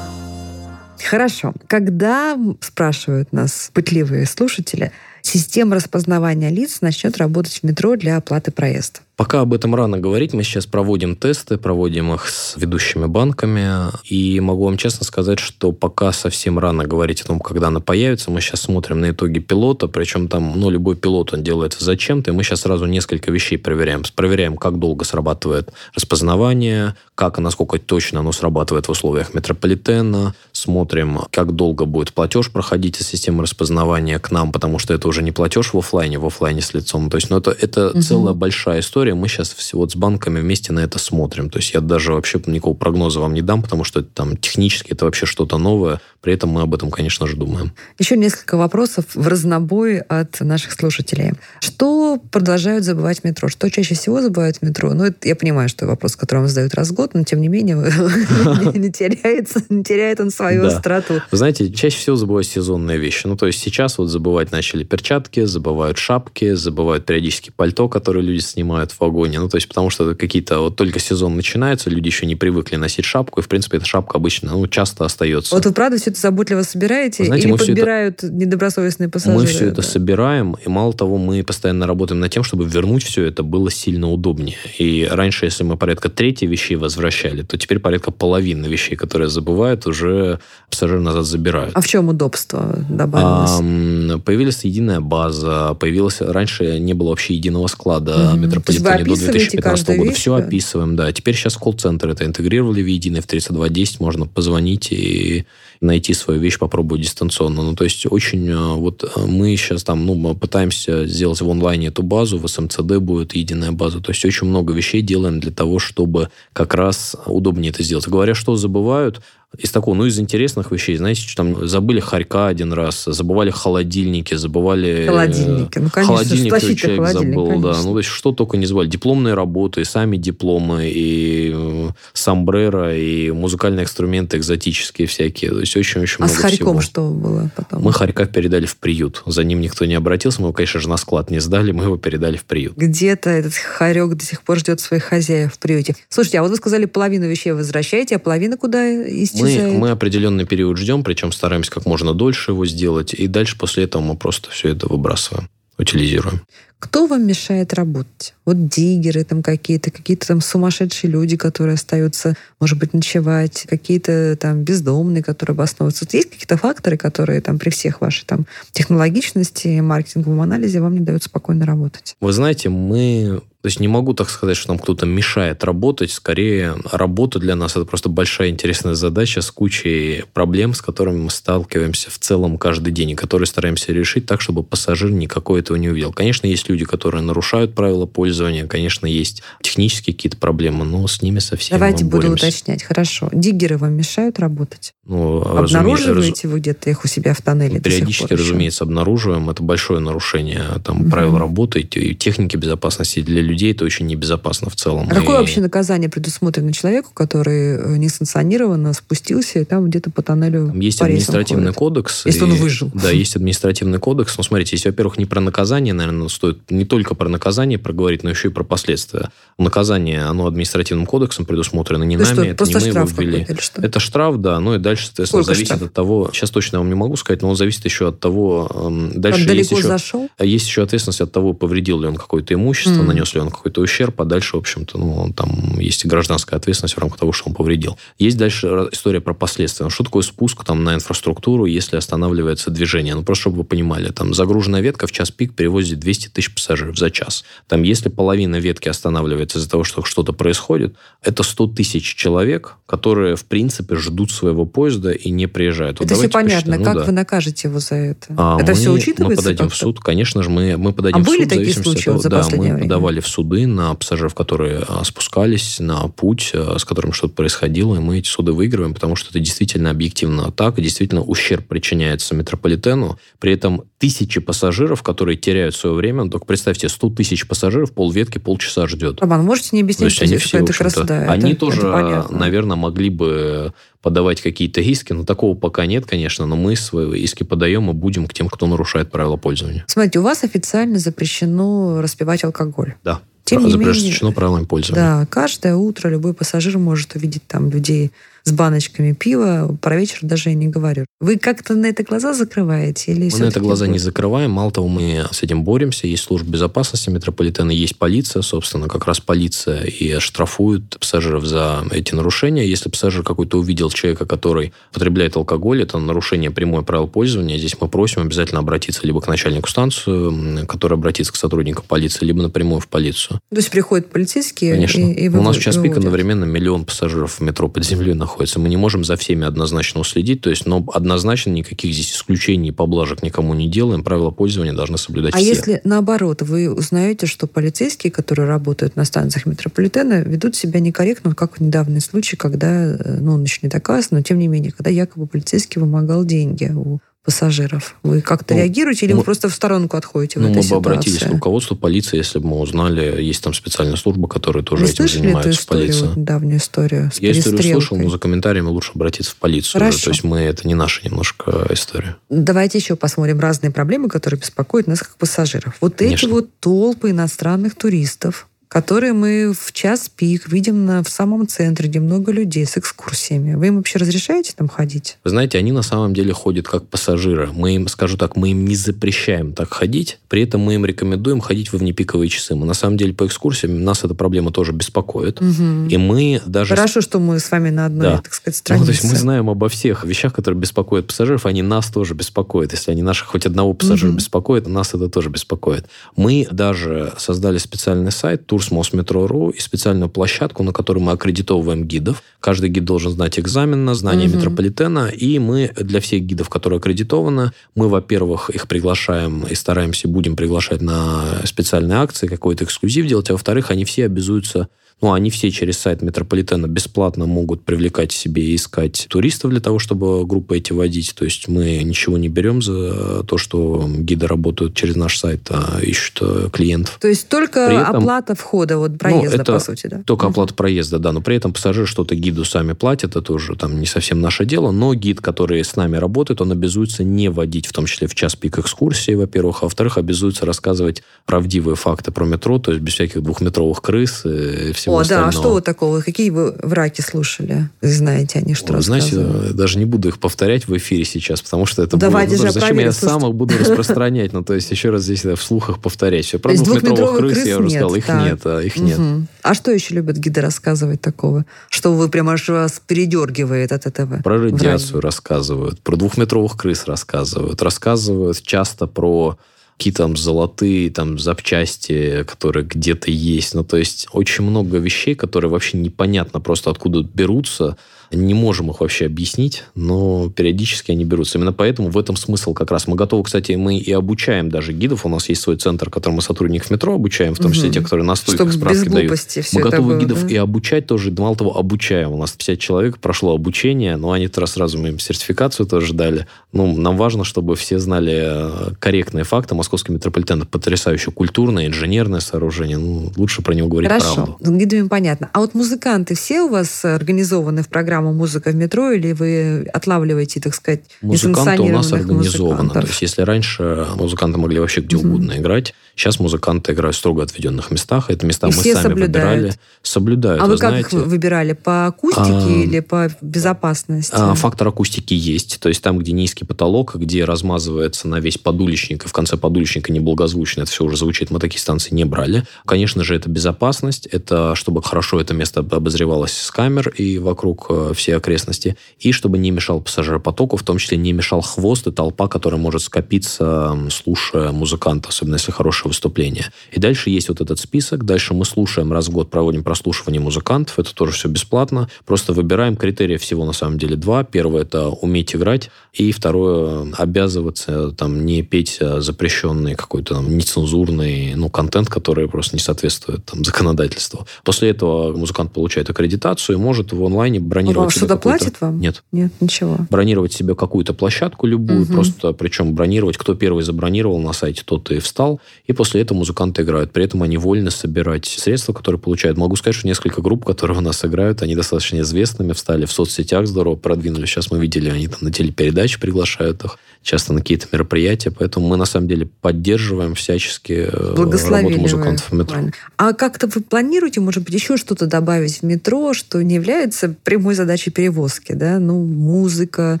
Хорошо. Когда, спрашивают нас пытливые слушатели, система распознавания лиц начнет работать в метро для оплаты проезда? Пока об этом рано говорить. Мы сейчас проводим тесты, проводим их с ведущими банками. И могу вам честно сказать, что пока совсем рано говорить о том, когда она появится. Мы сейчас смотрим на итоги пилота. Причем там, ну, любой пилот, он делается зачем-то. И мы сейчас сразу несколько вещей проверяем. Проверяем, как долго срабатывает распознавание, как и насколько точно оно срабатывает в условиях метрополитена. Смотрим, как долго будет платеж проходить из системы распознавания к нам, потому что это уже не платеж в офлайне, в офлайне с лицом. То есть, ну, это, это угу. целая большая история. Мы сейчас все вот с банками вместе на это смотрим. То есть, я даже вообще никакого прогноза вам не дам, потому что там технически это вообще что-то новое. При этом мы об этом, конечно же, думаем. Еще несколько вопросов в разнобой от наших слушателей. Что продолжают забывать в метро? Что чаще всего забывают в метро? Ну, это, я понимаю, что вопрос, который вам задают раз в год, но тем не менее не теряется, не теряет он свою остроту. Вы знаете, чаще всего забывают сезонные вещи. Ну, то есть сейчас вот забывать начали перчатки, забывают шапки, забывают периодически пальто, которое люди снимают в вагоне. Ну, то есть потому что какие-то вот только сезон начинается, люди еще не привыкли носить шапку, и, в принципе, эта шапка обычно, ну, часто остается. Вот вы правда все это заботливо собираете Знаете, или подбирают это... недобросовестные пассажиры? Мы все это собираем, и мало того, мы постоянно работаем над тем, чтобы вернуть все это было сильно удобнее. И раньше, если мы порядка трети вещей возвращали, то теперь порядка половины вещей, которые забывают, уже пассажиры назад забирают. А в чем удобство добавилось? А, появилась единая база, появилась... Раньше не было вообще единого склада угу. метрополитена до 2015 года. Вещь, все да? описываем, да. Теперь сейчас колл-центр это интегрировали в единый, в 3210 можно позвонить и найти свою вещь, попробовать дистанционно. Ну, то есть очень э, вот э, мы сейчас там, ну, пытаемся сделать в онлайне эту базу, в SMCD будет единая база. То есть очень много вещей делаем для того, чтобы как раз удобнее это сделать. Говоря, что забывают, из такого, ну, из интересных вещей, знаете, что там забыли хорька один раз, забывали холодильники, забывали... Холодильники, ну, конечно, холодильник человек забыл, конечно. да. Ну, то есть, что только не забывали. Дипломные работы, сами дипломы, и э, сомбреро, и музыкальные инструменты экзотические всякие. То есть, очень-очень а много с хорьком всего. что было потом? Мы хорька передали в приют. За ним никто не обратился. Мы его, конечно же, на склад не сдали, мы его передали в приют. Где-то этот хорек до сих пор ждет своих хозяев в приюте. Слушайте, а вот вы сказали, половину вещей возвращаете, а половина куда исчезает? Мы, мы определенный период ждем, причем стараемся как можно дольше его сделать, и дальше после этого мы просто все это выбрасываем, утилизируем. Кто вам мешает работать? Вот диггеры там какие-то, какие-то там сумасшедшие люди, которые остаются, может быть, ночевать, какие-то там бездомные, которые обосновываются. Вот есть какие-то факторы, которые там при всех вашей там технологичности, маркетинговом анализе вам не дают спокойно работать? Вы знаете, мы то есть не могу так сказать, что нам кто-то мешает работать. Скорее, работа для нас это просто большая интересная задача с кучей проблем, с которыми мы сталкиваемся в целом каждый день, и которые стараемся решить так, чтобы пассажир никакой этого не увидел. Конечно, есть люди, которые нарушают правила пользования, конечно, есть технические какие-то проблемы, но с ними совсем Давайте буду уточнять. Хорошо. Диггеры вам мешают работать? Ну, Обнаруживаете раз... вы где-то их у себя в тоннеле? Периодически, разумеется, обнаруживаем. Это большое нарушение там, угу. правил работы и техники безопасности для людей это очень небезопасно в целом. А и... какое вообще наказание предусмотрено человеку, который э, несанкционированно спустился и там где-то по тоннелю там Есть административный ходит. кодекс. Если и... он выжил. Да, есть административный кодекс. Но смотрите, если, во-первых, не про наказание, наверное, стоит не только про наказание проговорить, но еще и про последствия. Наказание, оно административным кодексом предусмотрено не То нами, что, это не мы его ввели. Это штраф, да, ну и дальше, соответственно, Сколько зависит штраф? от того, сейчас точно я вам не могу сказать, но он зависит еще от того, эм, дальше он есть далеко еще, зашел? есть еще ответственность от того, повредил ли он какое-то имущество, mm. нанес ли он какой-то ущерб, а дальше, в общем-то, ну, там есть и гражданская ответственность в рамках того, что он повредил. Есть дальше история про последствия. Ну, что такое спуск там на инфраструктуру, если останавливается движение? Ну, просто чтобы вы понимали, там загруженная ветка в час пик перевозит 200 тысяч пассажиров за час. Там, если половина ветки останавливается из-за того, что что-то происходит, это 100 тысяч человек, которые, в принципе, ждут своего поезда и не приезжают. Это вот все понятно. Ну, как да. вы накажете его за это? А это мы, все учитывается? Мы подадим в суд, конечно же, мы, мы подадим а в суд. были такие случаи того, за да, мы время? подавали в суды на пассажиров, которые а, спускались на путь, а, с которым что-то происходило, и мы эти суды выигрываем, потому что это действительно объективно так, действительно ущерб причиняется метрополитену, при этом тысячи пассажиров, которые теряют свое время, ну, только представьте, 100 тысяч пассажиров, полветки, полчаса ждет. Роман, можете не объяснить, что они все, это красота? Они это, тоже, это наверное, могли бы подавать какие-то иски, но такого пока нет, конечно, но мы свои иски подаем и будем к тем, кто нарушает правила пользования. Смотрите, у вас официально запрещено распивать алкоголь. Да. Тем не запрещено менее, правилами пользования. Да, каждое утро любой пассажир может увидеть там людей с баночками пива, про вечер даже и не говорю. Вы как-то на это глаза закрываете? Или мы на это глаза не закрываем. Мало того, мы с этим боремся. Есть служба безопасности метрополитена, есть полиция. Собственно, как раз полиция и штрафует пассажиров за эти нарушения. Если пассажир какой-то увидел человека, который потребляет алкоголь, это нарушение прямое правил пользования. Здесь мы просим обязательно обратиться либо к начальнику станции, который обратится к сотруднику полиции, либо напрямую в полицию. То есть приходят полицейские Конечно. и, и У нас сейчас пик одновременно миллион пассажиров в метро под землей находится. Мы не можем за всеми однозначно уследить, то есть, но однозначно никаких здесь исключений и поблажек никому не делаем. Правила пользования должны соблюдать А все. если наоборот, вы узнаете, что полицейские, которые работают на станциях метрополитена, ведут себя некорректно, как в недавний случай, когда, э, ну, он еще не доказан, но тем не менее, когда якобы полицейский вымогал деньги у пассажиров. Вы как-то Ну, реагируете или мы- вы просто в сторонку отходите в Ну, этой мы бы обратились к ситуации? руководству полиции, если бы мы узнали, есть там специальная служба, которая тоже Вы этим эту занимается в историю, полиции. вот недавнюю историю с Я историю слышал, но за комментариями лучше обратиться в полицию. уже. Хорошо. То есть мы это не наша немножко история. Давайте еще посмотрим разные проблемы, которые беспокоят нас как пассажиров. Вот Конечно. эти вот толпы иностранных туристов, которые мы в час пик видим на, в самом центре, где много людей с экскурсиями. Вы им вообще разрешаете там ходить? Вы знаете, они на самом деле ходят как пассажиры. Мы им, скажу так, мы им не запрещаем так ходить, при этом мы им рекомендуем ходить во внепиковые часы. Мы на самом деле по экскурсиям, нас эта проблема тоже беспокоит. И мы даже... Хорошо, что мы с вами на одной, Да. так сказать, Ну, странице. то есть мы знаем обо всех вещах, которые беспокоят пассажиров, они нас тоже беспокоят. Если они наших хоть одного пассажира Мгм. беспокоят, нас это тоже беспокоит. Мы даже создали специальный сайт toursmosmetro.ru и специальную площадку, на которой мы аккредитовываем гидов. Каждый гид должен знать экзамен на знание Мгм. метрополитена, и мы для всех гидов, которые аккредитованы, мы, во-первых, их приглашаем и стараемся, будем приглашать на специальные акции, какой-то эксклюзив делать, а во-вторых, они все обязуются ну, они все через сайт метрополитена бесплатно могут привлекать себе и искать туристов для того, чтобы группы эти водить. То есть мы ничего не берем за то, что гиды работают через наш сайт, а ищут э, клиентов. То есть только При этом- оплата входа, вот проезда, это по сути, да? Только Мгм. оплата проезда, да. Но при этом пассажиры что-то гиду сами платят, это уже там не совсем наше дело. Но гид, который с нами работает, он обязуется не водить, в том числе в час пик экскурсии, во-первых, а во-вторых, обязуется рассказывать правдивые факты про метро, то есть без всяких двухметровых крыс и всего О, да, остального. а что вот такого? Какие вы враки слушали? Знаете они, что Вы знаете, даже не буду их повторять в эфире сейчас, потому что это Давайте будет... ну, зачем я слушайте. сам их буду распространять? Ну, то есть, еще раз здесь да, в слухах повторять. Все. Про двухметровых двухметровых крыс, я крыс уже сказал, нет, их так. нет, а их нет. Мгм. А что еще любят гиды рассказывать такого? Что вы прямо аж вас передергивает от этого? Про радиацию рассказывают, про двухметровых крыс рассказывают, рассказывают часто про какие-то там золотые там запчасти, которые где-то есть. Ну, то есть очень много вещей, которые вообще непонятно просто откуда берутся. Не можем их вообще объяснить, но периодически они берутся. Именно поэтому в этом смысл как раз. Мы готовы, кстати, мы и обучаем даже гидов. У нас есть свой центр, которым мы сотрудников метро обучаем, в том числе Мгм. те, которые на стойках справки дают. Мы готовы было, гидов да? и обучать тоже, мало того, обучаем. У нас 50 человек прошло обучение, но они раз сразу мы им сертификацию тоже дали. Ну, нам важно, чтобы все знали э, корректные факты. Московский метрополитен – это потрясающе культурное, инженерное сооружение. Ну, лучше про него говорить Хорошо, правду. с гидами понятно. А вот музыканты все у вас организованы в программу «Музыка в метро» или вы отлавливаете, так сказать, Музыканты у нас организованы. То есть, если раньше музыканты могли вообще где угодно играть, сейчас музыканты играют в строго отведенных местах. Это места И мы сами соблюдают? выбирали. Соблюдают. А вы, вы как знаете, их выбирали? По акустике А, или по безопасности? А, Фактор акустики есть. То есть там, где низкий потолок, где размазывается на весь подуличник, и в конце подуличника неблагозвучно это все уже звучит, мы такие станции не брали. Конечно же, это безопасность, это чтобы хорошо это место обозревалось с камер и вокруг э, всей окрестности, и чтобы не мешал пассажиропотоку, в том числе не мешал хвост и толпа, которая может скопиться, слушая музыканта, особенно если хорошее выступление. И дальше есть вот этот список, дальше мы слушаем раз в год, проводим прослушивание музыкантов, это тоже все бесплатно, просто выбираем критерии всего на самом деле два. Первое – это уметь играть, и второе – обязываться там не петь э, запрещенный какой-то там нецензурный ну, контент, который просто не соответствует там, законодательству. После этого музыкант получает аккредитацию и может в онлайне А бронировать вам себе что-то платит вам? Нет Нет, ничего. бронировать себе какую-то площадку любую, Мгм. просто причем бронировать, кто первый забронировал на сайте, тот и встал, и после этого музыканты играют. При этом они вольны собирать средства, которые получают. Могу сказать, что несколько групп, которые у нас играют, они достаточно известными, встали в соцсетях здорово, продвинули. Сейчас мы видели, они там на телепередачи приглашают их. Часто на какие-то мероприятия, поэтому мы на самом деле поддерживаем всячески э, работу музыкантов в метро. Правильно. А как-то вы планируете, может быть, еще что-то добавить в метро, что не является прямой задачей перевозки, да? Ну, музыка,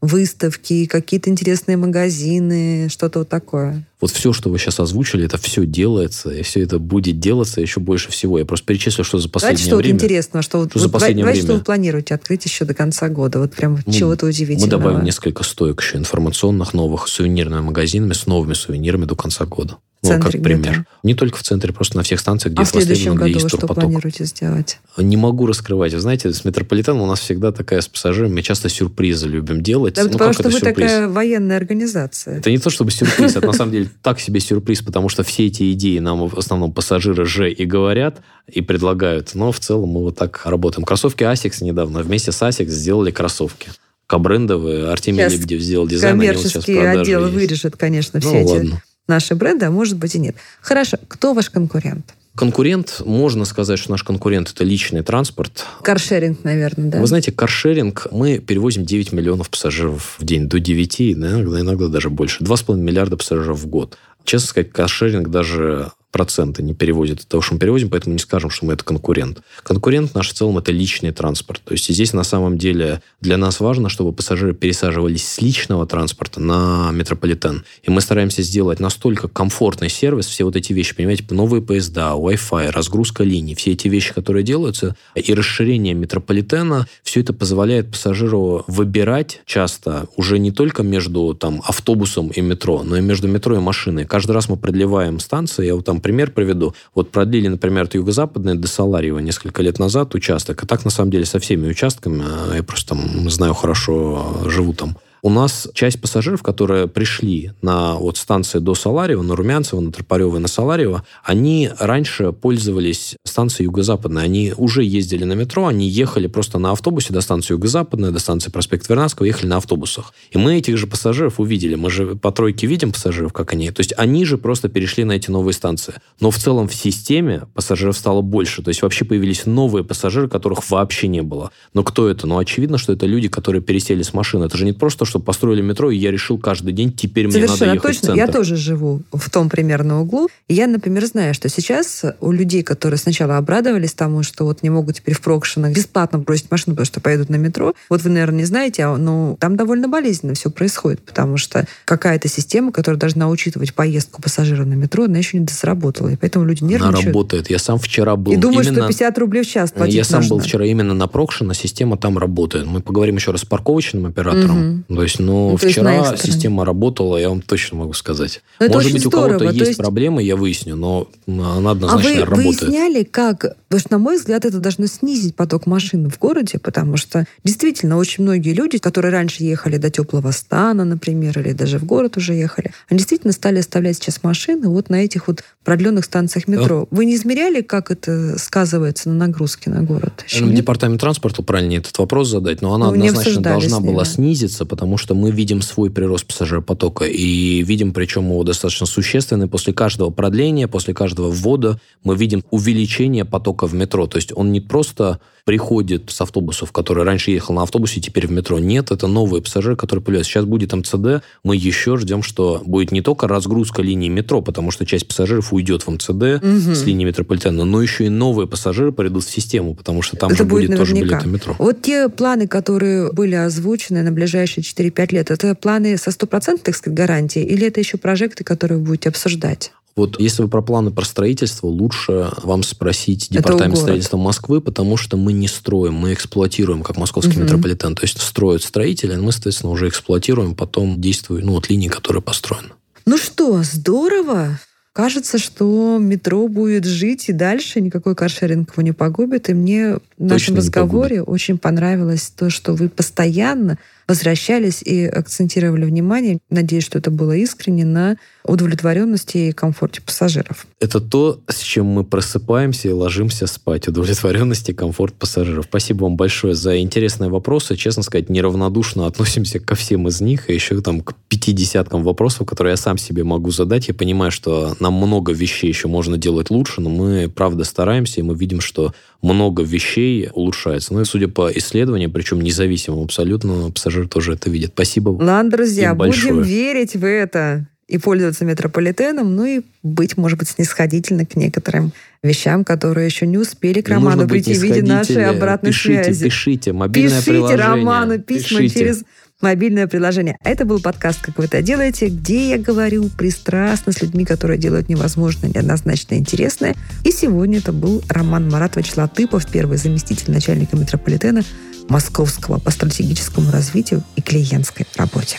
выставки, какие-то интересные магазины, что-то вот такое. Вот все, что вы сейчас озвучили, это все делается, и все это будет делаться еще больше всего. Я просто перечислю, что за последнее Давайте что время... вот интересного, что, вот, Что за вот последнее давайте, что время? вы планируете открыть еще до конца года? Вот прям Ну, чего-то Мы удивительного. добавим несколько стоек еще информационных новых с сувенирными магазинами, с новыми сувенирами до конца года. В Ну, как пример. где-то? Не только в центре, просто на всех станциях, где А в следующем году есть что турпоток. планируете сделать? Не могу раскрывать. Вы знаете, с метрополитеном у нас всегда такая с пассажирами. Мы часто сюрпризы любим делать. Да, ну, потому что это вы сюрприз? такая военная организация. Это не то чтобы сюрприз, это на самом деле так себе сюрприз, потому что все эти идеи нам в основном пассажиры же и говорят, и предлагают. Но в целом мы вот так работаем. Кроссовки Asics недавно вместе с Asics сделали кроссовки. Кабрендовые. Артемий Сейчас Лебедев сделал дизайн, они вот отделы есть. вырежут, конечно, Ну, все эти ладно. наши бренды, а может быть и нет. Хорошо. Кто ваш конкурент? Конкурент, можно сказать, что наш конкурент – это личный транспорт. Каршеринг, наверное, да? Вы знаете, каршеринг, мы перевозим 9 миллионов пассажиров в день, до 9, да, иногда, иногда даже больше. 2,5 миллиарда пассажиров в год. Честно сказать, каршеринг даже проценты не переводит от того, что мы перевозим, поэтому не скажем, что мы это конкурент. Конкурент наш в целом это личный транспорт. То есть здесь на самом деле для нас важно, чтобы пассажиры пересаживались с личного транспорта на метрополитен. И мы стараемся сделать настолько комфортный сервис, все вот эти вещи, понимаете, новые поезда, Wi-Fi, разгрузка линий, все эти вещи, которые делаются, и расширение метрополитена, все это позволяет пассажиру выбирать часто уже не только между там, автобусом и метро, но и между метро и машиной. Каждый раз мы продлеваем станции, я вот там пример приведу. Вот продлили, например, от юго-западной до Саларьева несколько лет назад участок, и так на самом деле со всеми участками, а я просто там знаю хорошо, живу там. У нас часть пассажиров, которые пришли на вот станции до Саларева, на Румянцева, на Тропарева и на Саларева, они раньше пользовались станцией Юго-Западной. Они уже ездили на метро, они ехали просто на автобусе до станции Юго-Западная, до станции проспект Вернадского, ехали на автобусах. И мы этих же пассажиров увидели. Мы же по тройке видим пассажиров, как они. То есть они же просто перешли на эти новые станции. Но в целом в системе пассажиров стало больше. То есть вообще появились новые пассажиры, которых вообще не было. Но кто это? Ну, очевидно, что это люди, которые пересели с машины. Это же не просто, что построили метро, и я решил каждый день, теперь мне надо Совершенно ехать в точно. центр. Я тоже живу в том примерно углу. И я, например, знаю, что сейчас у людей, которые сначала обрадовались тому, что вот не могут теперь в Прокшинах бесплатно бросить машину, потому что поедут на метро, вот вы, наверное, не знаете, а, ну, там довольно болезненно все происходит, потому что какая-то система, которая должна учитывать поездку пассажира на метро, она еще не сработала. И поэтому люди Она нервничают. работает. Я сам вчера был И думают, именно... что 50 рублей в час платить Я сам был нужно. вчера именно на Прокшино, система там работает. Мы поговорим еще раз с парковочным оператором. То есть, ну, Ну, то есть на вчера стороне. система работала, я вам точно могу сказать. Ну, это Может быть, у кого-то здорово. То есть, есть- проблемы, я выясню, но она А однозначно вы работает. выясняли, как... Потому что, на мой взгляд, это должно снизить поток машин в городе, потому что действительно очень многие люди, которые раньше ехали до теплого стана, например, или даже в город уже ехали, они действительно стали оставлять сейчас машины вот на этих вот продленных станциях метро. Вы не измеряли, как это сказывается на нагрузке на город? Еще нет? Департамент транспорта правильнее этот вопрос задать, но она Ну, однозначно должна была снизиться, потому что мы видим свой прирост пассажиропотока и видим, причем его достаточно существенный. После каждого продления, после каждого ввода мы видим увеличение потока в метро. То есть он не просто приходит с автобусов, который раньше ехал на автобусе, теперь в метро. Нет, это новые пассажиры, которые появляются. Сейчас будет МЦД, мы еще ждем, что будет не только разгрузка линии метро, потому что часть пассажиров уйдет в МЦД с линии метрополитена, но еще и новые пассажиры придут в систему, потому что там Это же будет будет, тоже билеты метро. Вот те планы, которые были озвучены на ближайшие 4-5 лет, это планы со стопроцентной, так сказать, гарантией, или это еще прожекты, которые вы будете обсуждать? Вот если вы про планы про строительство, лучше вам спросить департамент строительства Москвы, потому что мы не строим, мы эксплуатируем, как московский Мгм. метрополитен. То есть строят строители, а мы, соответственно, уже эксплуатируем, потом действуем, ну, вот линии, которые построены. Ну что, здорово. Кажется, что метро будет жить и дальше, никакой каршеринг его не погубит. И мне в нашем не разговоре очень понравилось то, что вы постоянно возвращались и акцентировали внимание, надеюсь, что это было искренне, на удовлетворенности и комфорте пассажиров. Это то, с чем мы просыпаемся и ложимся спать. Удовлетворенность и комфорт пассажиров. Спасибо вам большое за интересные вопросы. Честно сказать, неравнодушно относимся ко всем из них, и еще там к пяти десяткам вопросов, которые я сам себе могу задать. Я понимаю, что нам много вещей еще можно делать лучше, но мы, правда, стараемся, и мы видим, что много вещей улучшается. Ну и судя по исследованиям, причем независимым абсолютно, пассажиры тоже это видят. Спасибо Ладно, друзья, будем большое. верить в это и пользоваться метрополитеном, ну и быть, может быть, снисходительно к некоторым вещам, которые еще не успели к Ну, Роману прийти в виде нашей обратной пишите, связи. Пишите, мобильное Пишите приложение. Роману письма Пишите. через мобильное приложение. Это был подкаст «Как вы это делаете», где я говорю пристрастно с людьми, которые делают невозможное, неоднозначно интересное. И сегодня это был Роман Маратович Латыпов, первый заместитель начальника метрополитена Московского по стратегическому развитию и клиентской работе.